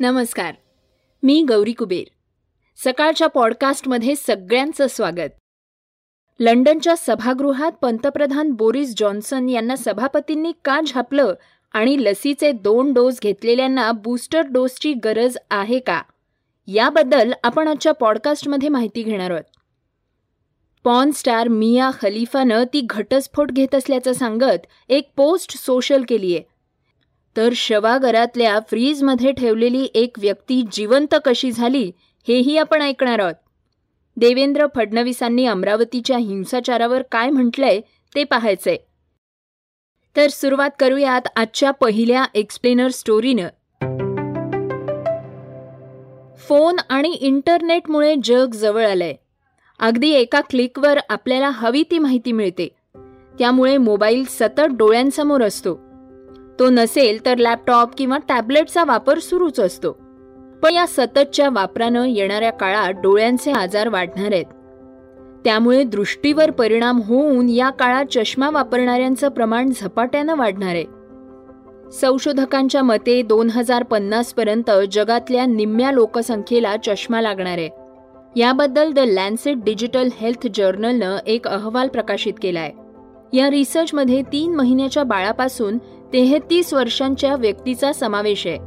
नमस्कार. मी गौरी कुबेर. सकाळच्या पॉडकास्टमध्ये सगळ्यांचं स्वागत. लंडनच्या सभागृहात पंतप्रधान बोरिस जॉन्सन यांना सभापतींनी का झापलं आणि लसीचे दोन डोस घेतलेल्यांना बूस्टर डोसची गरज आहे का? याबद्दल आपण आजच्या पॉडकास्टमध्ये माहिती घेणार आहोत. पॉन स्टार मिया खलिफानं ती घटस्फोट घेत असल्याचं सांगत एक पोस्ट सोशल केली आहे तर शवागरातल्या फ्रीजमध्ये ठेवलेली एक व्यक्ती जिवंत कशी झाली हेही आपण ऐकणार आहोत. देवेंद्र फडणवीसांनी अमरावतीच्या हिंसाचारावर काय म्हटलंय ते पाहायचंय. तर सुरुवात करूयात आजच्या पहिल्या एक्सप्लेनर स्टोरीनं. फोन आणि इंटरनेटमुळे जग जवळ आलंय. अगदी एका क्लिकवर आपल्याला हवी ती माहिती मिळते. त्यामुळे मोबाईल सतत डोळ्यांसमोर असतो. तो नसेल तर लॅपटॉप किंवा टॅबलेटचा वापर सुरूच असतो. पण या सततच्या वापरानं येणाऱ्या काळात डोळ्यांचे आजार वाढणार आहेत. त्यामुळे दृष्टीवर परिणाम होऊन या काळात चष्मा वापरणाऱ्यांचं प्रमाण झपाट्यानं वाढणार आहे. संशोधकांच्या मते दोन हजार पन्नास पर्यंत जगातल्या निम्म्या लोकसंख्येला चष्मा लागणार आहे. याबद्दल द लॅन्सेट डिजिटल हेल्थ जर्नलनं एक अहवाल प्रकाशित केलाय. या रिसर्चमध्ये तीन महिन्याच्या बाळापासून तेहतीस वर्षांच्या व्यक्तीचा समावेश आहे.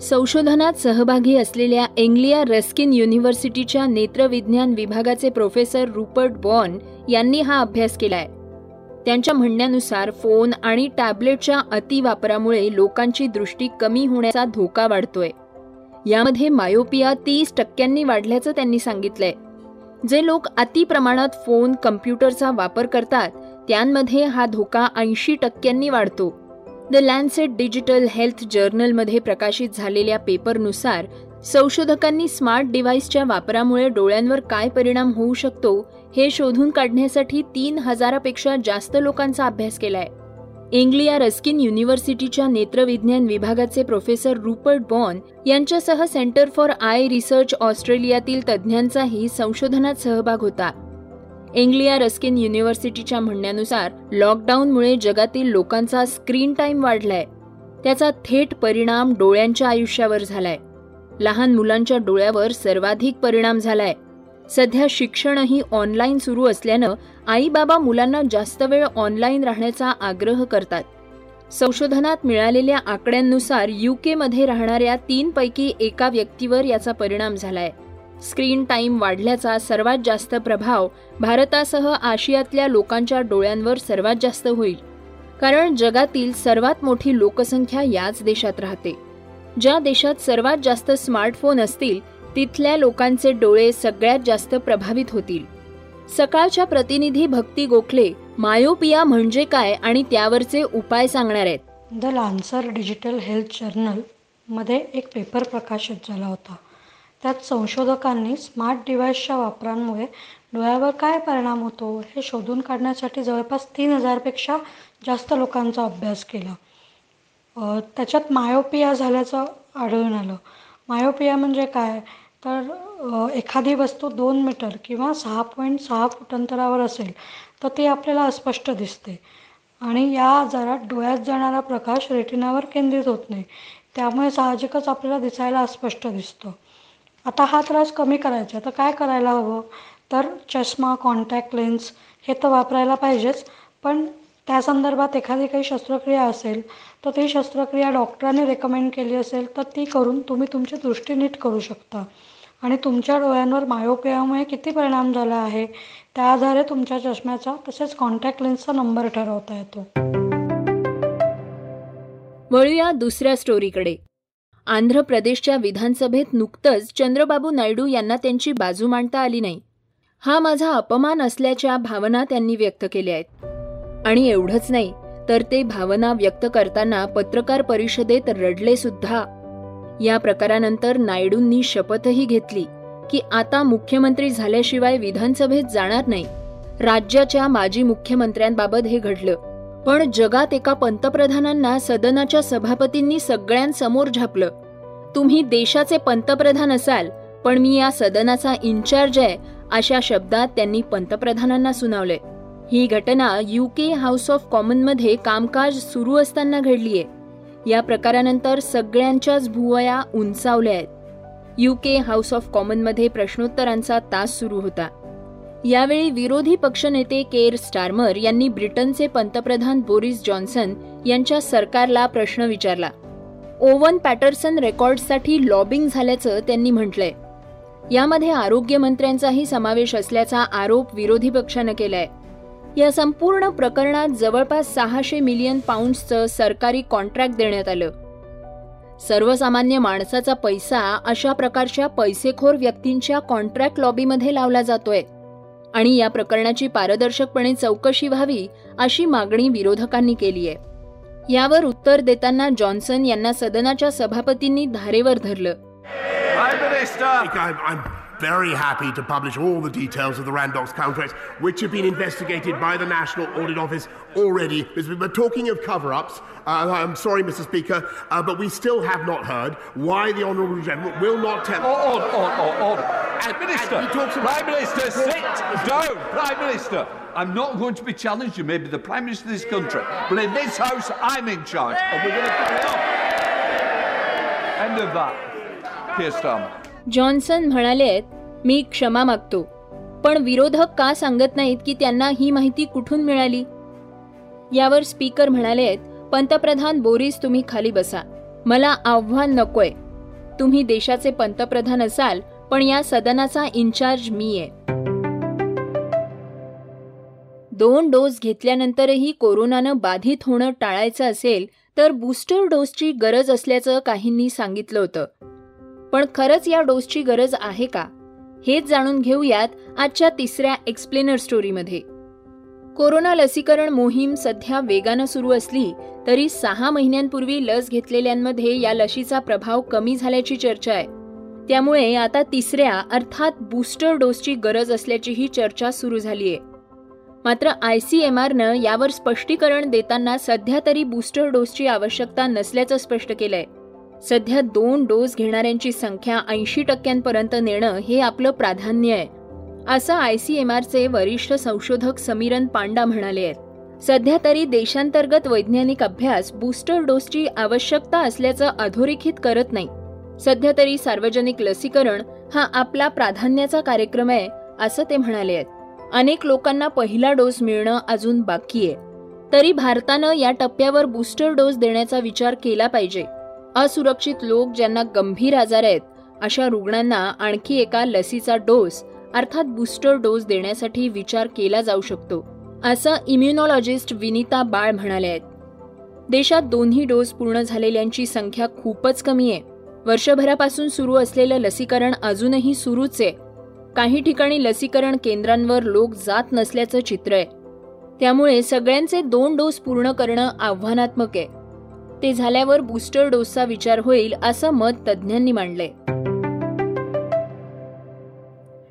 संशोधनात सहभागी असलेल्या एंग्लिया रस्किन युनिव्हर्सिटीच्या नेत्रविज्ञान विभागाचे प्रोफेसर रुपर्ट बॉन यांनी हा अभ्यास केलाय. त्यांच्या म्हणण्यानुसार फोन आणि टॅबलेटच्या अतिवापरामुळे लोकांची दृष्टी कमी होण्याचा धोका वाढतोय. यामध्ये मायोपिया तीस टक्क्यांनी वाढल्याचं त्यांनी सांगितलंय. जे लोक अति प्रमाणात फोन कम्प्युटरचा वापर करतात त्यांमध्ये हा धोका ऐंशी टक्क्यांनी वाढतो. द लँडसेट डिजिटल हेल्थ जर्नलमध्ये प्रकाशित झालेल्या पेपरनुसार संशोधकांनी स्मार्ट डिव्हाइसच्या वापरामुळे डोळ्यांवर काय परिणाम होऊ शकतो हे शोधून काढण्यासाठी तीन हजारापेक्षा जास्त लोकांचा अभ्यास केलाय. इंग्लिया रस्किन युनिव्हर्सिटीच्या नेत्रविज्ञान विभागाचे प्रोफेसर रुपर्ट बॉन यांच्यासह सेंटर फॉर आय रिसर्च ऑस्ट्रेलियातील तज्ज्ञांचाही संशोधनात सहभाग होता. इंग्लिया रस्किन युनिव्हर्सिटीच्या म्हणण्यानुसार लॉकडाऊनमुळे जगातील लोकांचा स्क्रीन टाईम वाढलाय. त्याचा थेट परिणाम डोळ्यांच्या आयुष्यावर झालाय. लहान मुलांच्या डोळ्यावर सर्वाधिक परिणाम झालाय. सध्या शिक्षणही ऑनलाईन सुरू असल्यानं आई बाबा मुलांना जास्त वेळ ऑनलाईन राहण्याचा आग्रह करतात. संशोधनात मिळालेल्या आकड्यांनुसारमध्ये राहणाऱ्या तीनपैकी एका व्यक्तीवर याचा परिणाम झालाय. स्क्रीन टाईम वाढल्याचा सर्वात जास्त प्रभाव भारतासह आशियातल्या लोकांच्या डोळ्यांवर सर्वात जास्त होईल. कारण जगातील सर्वात मोठी लोकसंख्या याच देशात राहते. ज्या देशात सर्वात जास्त स्मार्टफोन असतील तिथल्या लोकांचे डोळे सगळ्यात जास्त प्रभावित होतील. सकाळच्या प्रतिनिधी भक्ती गोखले मायोपिया म्हणजे काय आणि त्यावरचे उपाय सांगणार आहेत? द लान्सर डिजिटल हेल्थ जर्नलमध्ये एक पेपर प्रकाशित झाला होता. त्यात संशोधकांनी स्मार्ट डिव्हाइसच्या वापरांमुळे डोळ्यावर काय परिणाम होतो हे शोधून काढण्यासाठी जवळपास तीन हजारपेक्षा जास्त लोकांचा अभ्यास केला. त्याच्यात मायोपिया झाल्याचं आढळून आलं. मायोपिया म्हणजे काय? तर एखादी वस्तू दोन मीटर किंवा सहा पॉईंट सहा फूट अंतरावर असेल तर ती आपल्याला अस्पष्ट दिसते. आणि या आजारात डोळ्यात जाणारा प्रकाश रेटिनावर केंद्रित होत नाही. त्यामुळे साहजिकच आपल्याला दिसायला अस्पष्ट दिसतं. आता हा त्रास कमी करायचा तर काय करायला हवं? तर चष्मा कॉन्टॅक्ट लेन्स हे तर वापरायला पाहिजेच. पण त्या संदर्भात एखादी काही शस्त्रक्रिया असेल तर ती शस्त्रक्रिया डॉक्टरांनी रेकमेंड केली असेल तर ती करून तुम्ही तुमची दृष्टी नीट करू शकता. आणि तुमच्या डोळ्यांवर मायोपियामुळे किती परिणाम झाला आहे त्या आधारे तुमच्या चष्म्याचा तसेच कॉन्टॅक्ट लेन्सचा नंबर ठरवता येतो. वळूया दुसऱ्या स्टोरीकडे आंध्र प्रदेशच्या विधानसभेत नुकतंच चंद्रबाबू नायडू यांना त्यांची बाजू मांडता आली नाही. हा माझा अपमान असल्याच्या भावना त्यांनी व्यक्त केल्या आहेत. आणि एवढंच नाही तर ते भावना व्यक्त करताना पत्रकार परिषदेत रडले सुद्धा. या प्रकारानंतर नायडूंनी शपथही घेतली की आता मुख्यमंत्री झाल्याशिवाय विधानसभेत जाणार नाही. राज्याच्या माजी मुख्यमंत्र्यांबाबत हे घडलं. पण जगात एका पंतप्रधानांना सदनाच्या सभापतींनी सगळ्यांसमोर झापलं. तुम्ही देशाचे पंतप्रधान असाल पण मी या सदनाचा इन्चार्ज आहे अशा शब्दात त्यांनी पंतप्रधानांना सुनावले ही घटना युके हाऊस ऑफ कॉमनमध्ये कामकाज सुरू असताना घडलीय. या प्रकारानंतर सगळ्यांच्याच भुवया उंचावल्या आहेत. युके हाऊस ऑफ कॉमनमध्ये प्रश्नोत्तरांचा तास सुरू होता. यावेळी विरोधी पक्षनेते केर स्टार्मर यांनी ब्रिटनचे पंतप्रधान बोरिस जॉन्सन यांच्या सरकारला प्रश्न विचारला. ओवन पॅटर्सन रेकॉर्डसाठी लॉबिंग झाल्याचं त्यांनी म्हटलंय. यामध्ये आरोग्यमंत्र्यांचाही समावेश असल्याचा आरोप विरोधी पक्षानं केलाय. या संपूर्ण प्रकरणात जवळपास सहाशे मिलियन पाऊंड्सचं सरकारी कॉन्ट्रॅक्ट देण्यात आलं. सर्वसामान्य माणसाचा पैसा अशा प्रकारच्या पैसेखोर व्यक्तींच्या कॉन्ट्रॅक्ट लॉबीमध्ये लावला जातोय. आणि या प्रकरणाची पारदर्शकपणे चौकशी व्हावी अशी मागणी विरोधकांनी केली आहे यावर उत्तर देताना जॉन्सन यांना सदनाच्या सभापतींनी धारेवर धरलं very happy to publish all the details of the Randox contracts, which have been investigated by the National Audit Office already. We're talking of cover ups. Uh, I'm sorry, Mr. Speaker, uh, but we still have not heard why the Honourable Gentleman will not tell. Order, order, order. And, Minister, and about- Prime Minister, sit down. Prime Minister, I'm not going to be challenged. You may be the Prime Minister of this country, but in this House, I'm in charge, and we're going to carry on. End of that. Keir Starmer. Johnson म्हणाले मी क्षमा मागतो पण विरोधक का सांगत नाहीत की त्यांना ही माहिती कुठून मिळाली यावर स्पीकर म्हणाले पंतप्रधान बोरिस तुम्ही खाली बसा मला आव्हान नकोय तुम्ही देशाचे पंतप्रधान असाल पण या सदनाचा इन्चार्ज मी आहे दोन डोस घेतल्यानंतरही कोरोनानं बाधित होणं टाळायचं असेल तर बूस्टर डोसची गरज असल्याचं काहींनी सांगितलं होतं. पण खरंच या डोसची गरज आहे का? हेच जाणून घेऊयात आजच्या तिसऱ्या एक्सप्लेनर स्टोरीमध्ये कोरोना लसीकरण मोहीम सध्या वेगानं सुरू असली तरी सहा महिन्यांपूर्वी लस घेतलेल्यांमध्ये या लशीचा प्रभाव कमी झाल्याची चर्चा आहे. त्यामुळे आता तिसऱ्या अर्थात बूस्टर डोसची गरज असल्याचीही चर्चा सुरू झाली आहे मात्र आय सी एम आरनं यावर स्पष्टीकरण देताना सध्या तरी बूस्टर डोसची आवश्यकता नसल्याचं स्पष्ट केलंय. सध्या दोन डोस घेणाऱ्यांची संख्या ऐंशी टक्क्यांपर्यंत नेणं हे आपलं प्राधान्य आहे. असं आय सी एम आरचे वरिष्ठ संशोधक समीरन पांडा म्हणाले आहेत. सध्या तरी देशांतर्गत वैज्ञानिक अभ्यास बूस्टर डोसची आवश्यकता असल्याचं अधोरेखित करत नाही. सध्या तरी सार्वजनिक लसीकरण हा आपला प्राधान्याचा कार्यक्रम आहे असं ते म्हणाले आहेत. अनेक लोकांना पहिला डोस मिळणं अजून बाकी आहे. तरी भारतानं या टप्प्यावर बूस्टर डोस देण्याचा विचार केला पाहिजे. असुरक्षित लोक ज्यांना गंभीर आजार आहेत अशा रुग्णांना आणखी एका लसीचा डोस अर्थात बूस्टर डोस देण्यासाठी विचार केला जाऊ शकतो असं इम्युनॉलॉजिस्ट विनिता बाळ म्हणाल्या आहेत. देशात दोन्ही डोस पूर्ण झालेल्यांची संख्या खूपच कमी आहे. वर्षभरापासून सुरू असलेलं लसीकरण अजूनही सुरूच. आहे काही ठिकाणी लसीकरण केंद्रांवर लोक जात नसल्याचं चित्र आहे. त्यामुळे सगळ्यांचे दोन डोस पूर्ण करणं आव्हानात्मक आहे. ते झाल्यावर बूस्टर डोसचा विचार होईल असं मत तज्ज्ञांनी मांडलंय.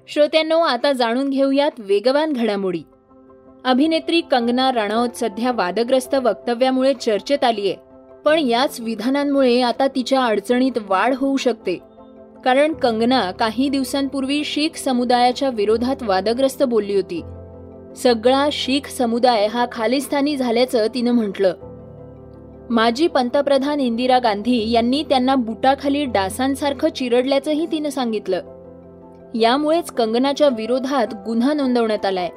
श्रोत्यांनो आता जाणून घेऊयात वेगवान घडामोडी. अभिनेत्री कंगना राणौत सध्या वादग्रस्त वक्तव्यामुळे चर्चेत आलीये. पण याच विधानांमुळे आता तिच्या अडचणीत वाढ होऊ शकते. कारण कंगना काही दिवसांपूर्वी शीख समुदायाच्या विरोधात वादग्रस्त बोलली होती. सगळा शीख समुदाय हा खालिस्थानी झाल्याचं तिनं म्हटलं. माजी पंतप्रधान इंदिरा गांधी यांनी त्यांना बुटाखाली डासांसारखं चिरडल्याचंही तिनं सांगितलं. यामुळेच कंगनाच्या विरोधात गुन्हा नोंदवण्यात आलाय.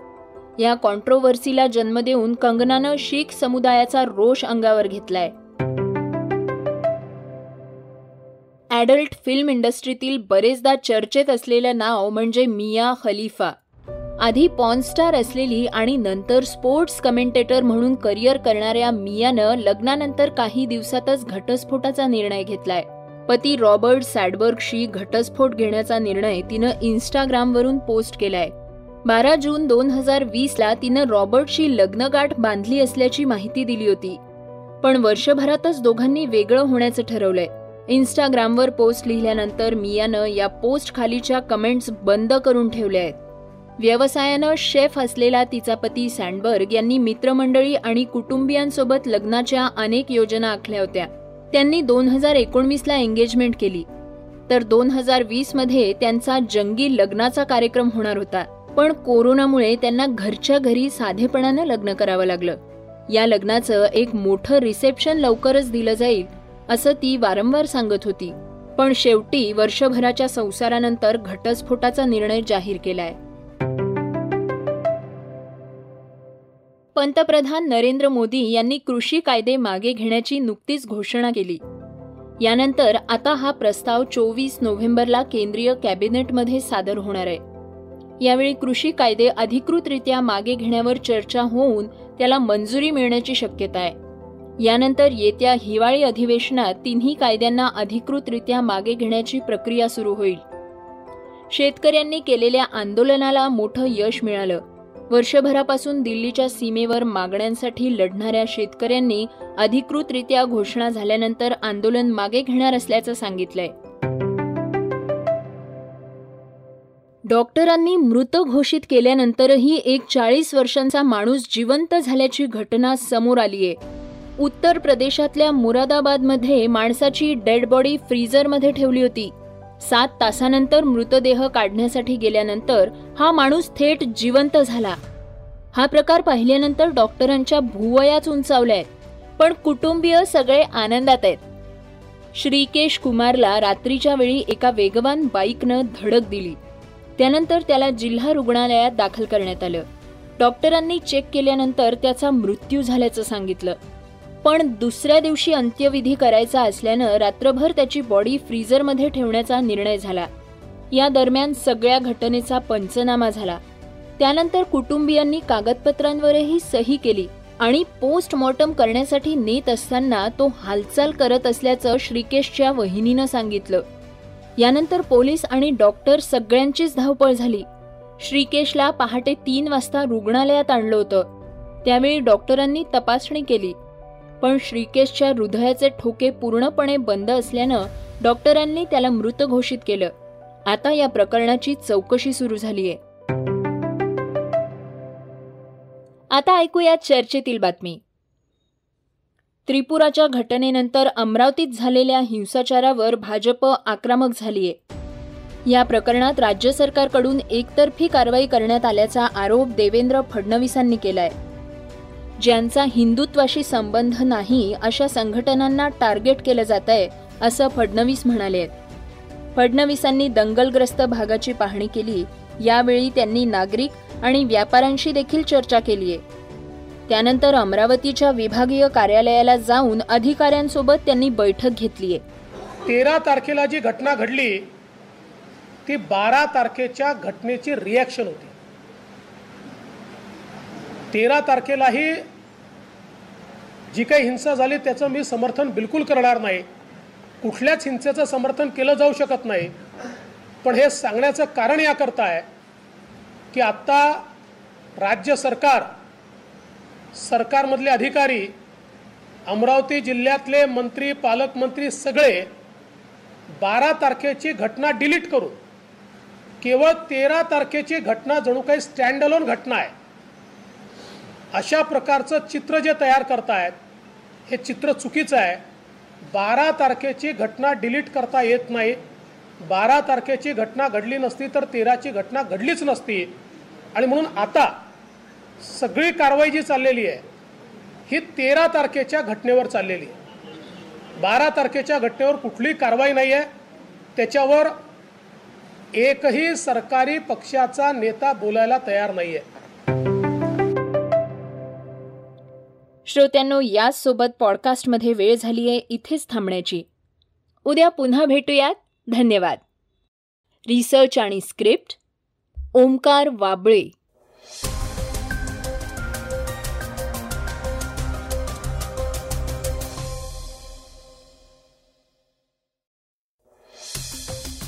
या कॉन्ट्रोवर्सीला जन्म देऊन कंगनानं शीख समुदायाचा रोष अंगावर घेतलाय. ॲडल्ट फिल्म इंडस्ट्रीतील बरेचदा चर्चेत असलेलं नाव म्हणजे मिया खलिफा. आधी पॉनस्टार असलेली आणि नंतर स्पोर्ट्स कमेंटेटर म्हणून करिअर करणाऱ्या मियानं लग्नानंतर काही दिवसातच घटस्फोटाचा निर्णय घेतलाय. पती रॉबर्ट सॅडबर्गशी घटस्फोट घेण्याचा निर्णय तिनं इन्स्टाग्रामवरून पोस्ट केलाय. बारा जून दोन हजार वीसला तिनं रॉबर्टशी लग्नगाठ बांधली असल्याची माहिती दिली होती. पण वर्षभरातच दोघांनी वेगळं होण्याचं ठरवलंय. इन्स्टाग्रामवर पोस्ट लिहिल्यानंतर मियानं या पोस्ट खालीच्या कमेंट्स बंद करून ठेवल्या आहेत. व्यवसायानं शेफ असलेला तिचा पती सँडबर्ग यांनी मित्रमंडळी आणि कुटुंबियांसोबत लग्नाच्या अनेक योजना आखल्या होत्या. त्यांनी दोन हजार एकोणवीसला एंगेजमेंट केली. तर दोन हजार वीसमध्ये त्यांचा जंगी लग्नाचा कार्यक्रम होणार होता. पण कोरोनामुळे त्यांना घरच्या घरी साधेपणानं लग्न करावं लागलं. या लग्नाचं एक मोठं रिसेप्शन लवकरच दिलं जाईल. असं ती वारंवार सांगत होती. पण शेवटी वर्षभराच्या संसारानंतर घटस्फोटाचा निर्णय जाहीर केलाय. पंतप्रधान नरेंद्र मोदी यांनी कृषी कायदे मागे घेण्याची नुकतीच घोषणा केली. यानंतर आता हा प्रस्ताव चोवीस नोव्हेंबरला केंद्रीय कॅबिनेटमध्ये सादर होणार आहे. यावेळी कृषी कायदे अधिकृतरित्या मागे घेण्यावर चर्चा होऊन त्याला मंजुरी मिळण्याची शक्यता आहे. यानंतर येत्या हिवाळी अधिवेशनात तिन्ही कायद्यांना अधिकृतरित्या मागे घेण्याची प्रक्रिया सुरू होईल. शेतकऱ्यांनी केलेल्या आंदोलनाला मोठं यश मिळालं. वर्षभरापासून दिल्लीच्या सीमेवर मागण्यांसाठी लढणाऱ्या शेतकऱ्यांनी अधिकृतरित्या घोषणा झाल्यानंतर आंदोलन मागे घेणार असल्याचं सांगितलंय. डॉक्टरांनी मृत घोषित केल्यानंतरही एक चाळीस वर्षांचा माणूस जिवंत झाल्याची घटना समोर आलीये. उत्तर प्रदेशातल्या मुरादाबादमध्ये माणसाची डेड बॉडी फ्रीझरमध्ये ठेवली होती. सात तासानंतर मृतदेह काढण्यासाठी गेल्यानंतर हा माणूस थेट जिवंत झाला. हा प्रकार पाहिल्यानंतर डॉक्टरांच्या भुवयाच उंचावल्या आहेत पण कुटुंबीय सगळे आनंदात आहेत. श्रीकेश कुमारला रात्रीच्या वेळी एका वेगवान बाईकनं धडक दिली. त्यानंतर त्याला जिल्हा रुग्णालयात दाखल करण्यात आलं. डॉक्टरांनी चेक केल्यानंतर त्याचा मृत्यू झाल्याचं सांगितलं. पण दुसऱ्या दिवशी अंत्यविधी करायचा असल्यानं रात्रभर त्याची बॉडी फ्रीझरमध्ये ठेवण्याचा निर्णय झाला. या दरम्यान सगळ्या घटनेचा पंचनामा झाला. त्यानंतर कुटुंबियांनी कागदपत्रांवरही सही केली आणि पोस्टमॉर्टम करण्यासाठी नेत असताना तो हालचाल करत असल्याचं श्रीकेशच्या वहिनीनं सांगितलं. यानंतर पोलीस आणि डॉक्टर सगळ्यांचीच धावपळ झाली. श्रीकेशला पहाटे तीन वाजता रुग्णालयात आणलं होतं. त्यावेळी डॉक्टरांनी तपासणी केली. पण श्रीकेशच्या हृदयाचे ठोके पूर्णपणे बंद असल्यानं डॉक्टरांनी त्याला मृत घोषित केलं. आता या प्रकरणाची चौकशी सुरू झालीय. आता ऐकूया चर्चेतील बातमी. त्रिपुराच्या घटनेनंतर अमरावतीत झालेल्या हिंसाचारावर भाजप आक्रमक झालीय. या प्रकरणात राज्य सरकारकडून एकतर्फी कारवाई करण्यात आल्याचा आरोप देवेंद्र फडणवीसांनी केलाय. ज्यांचा हिंदुत्वाशी संबंध नाही अशा संघटनांना टार्गेट केलं जात आहे असं फडणवीस म्हणाले. फडणवीसांनी दंगलग्रस्त भागाची पाहणी केली. यावेळी त्यांनी नागरिक आणि व्यापाऱ्यांशी देखील चर्चा केली आहे त्यानंतर अमरावतीच्या विभागीय कार्यालयाला जाऊन अधिकाऱ्यांसोबत त्यांनी बैठक घेतली आहे तेरा तारखेला जी घटना घडली ती बारा तारखेच्या घटनेची रिॲक्शन होती. तेरा तारखेलाही जी काही हिंसा झाली त्याचं मी समर्थन बिलकुल करणार नाही. कुठल्याच हिंसेचं समर्थन केलं जाऊ शकत नाही. पण हे सांगण्याचं कारण याकरता आहे की आत्ता राज्य सरकार सरकारमधले अधिकारी अमरावती जिल्ह्यातले मंत्री पालकमंत्री सगळे बारा तारखेची घटना डिलीट करून केवळ तेरा तारखेची घटना जणू काही स्टँड अलोन घटना आहे. अशा प्रकारचं चित्र जे तयार करतायत हे चित्र चुकीचं आहे. बारा तारखेची घटना डिलीट करता येत नाही. बारा तारखेची घटना घडली नसती तर तेराची घटना घडलीच नसती. आणि म्हणून आता सगळी कारवाई जी चाललेली आहे ही तेरा तारखेच्या घटनेवर चाललेली आहे. बारा तारखेच्या घटनेवर कुठलीही कारवाई नाही आहे. त्याच्यावर एकही सरकारी पक्षाचा नेता बोलायला तयार नाही आहे. श्रोत्यांनो याचसोबत पॉडकास्टमध्ये वेळ झाली आहे इथेच थांबण्याची. उद्या पुन्हा भेटूयात. धन्यवाद. रिसर्च आणि स्क्रिप्ट ओंकार वाबळे.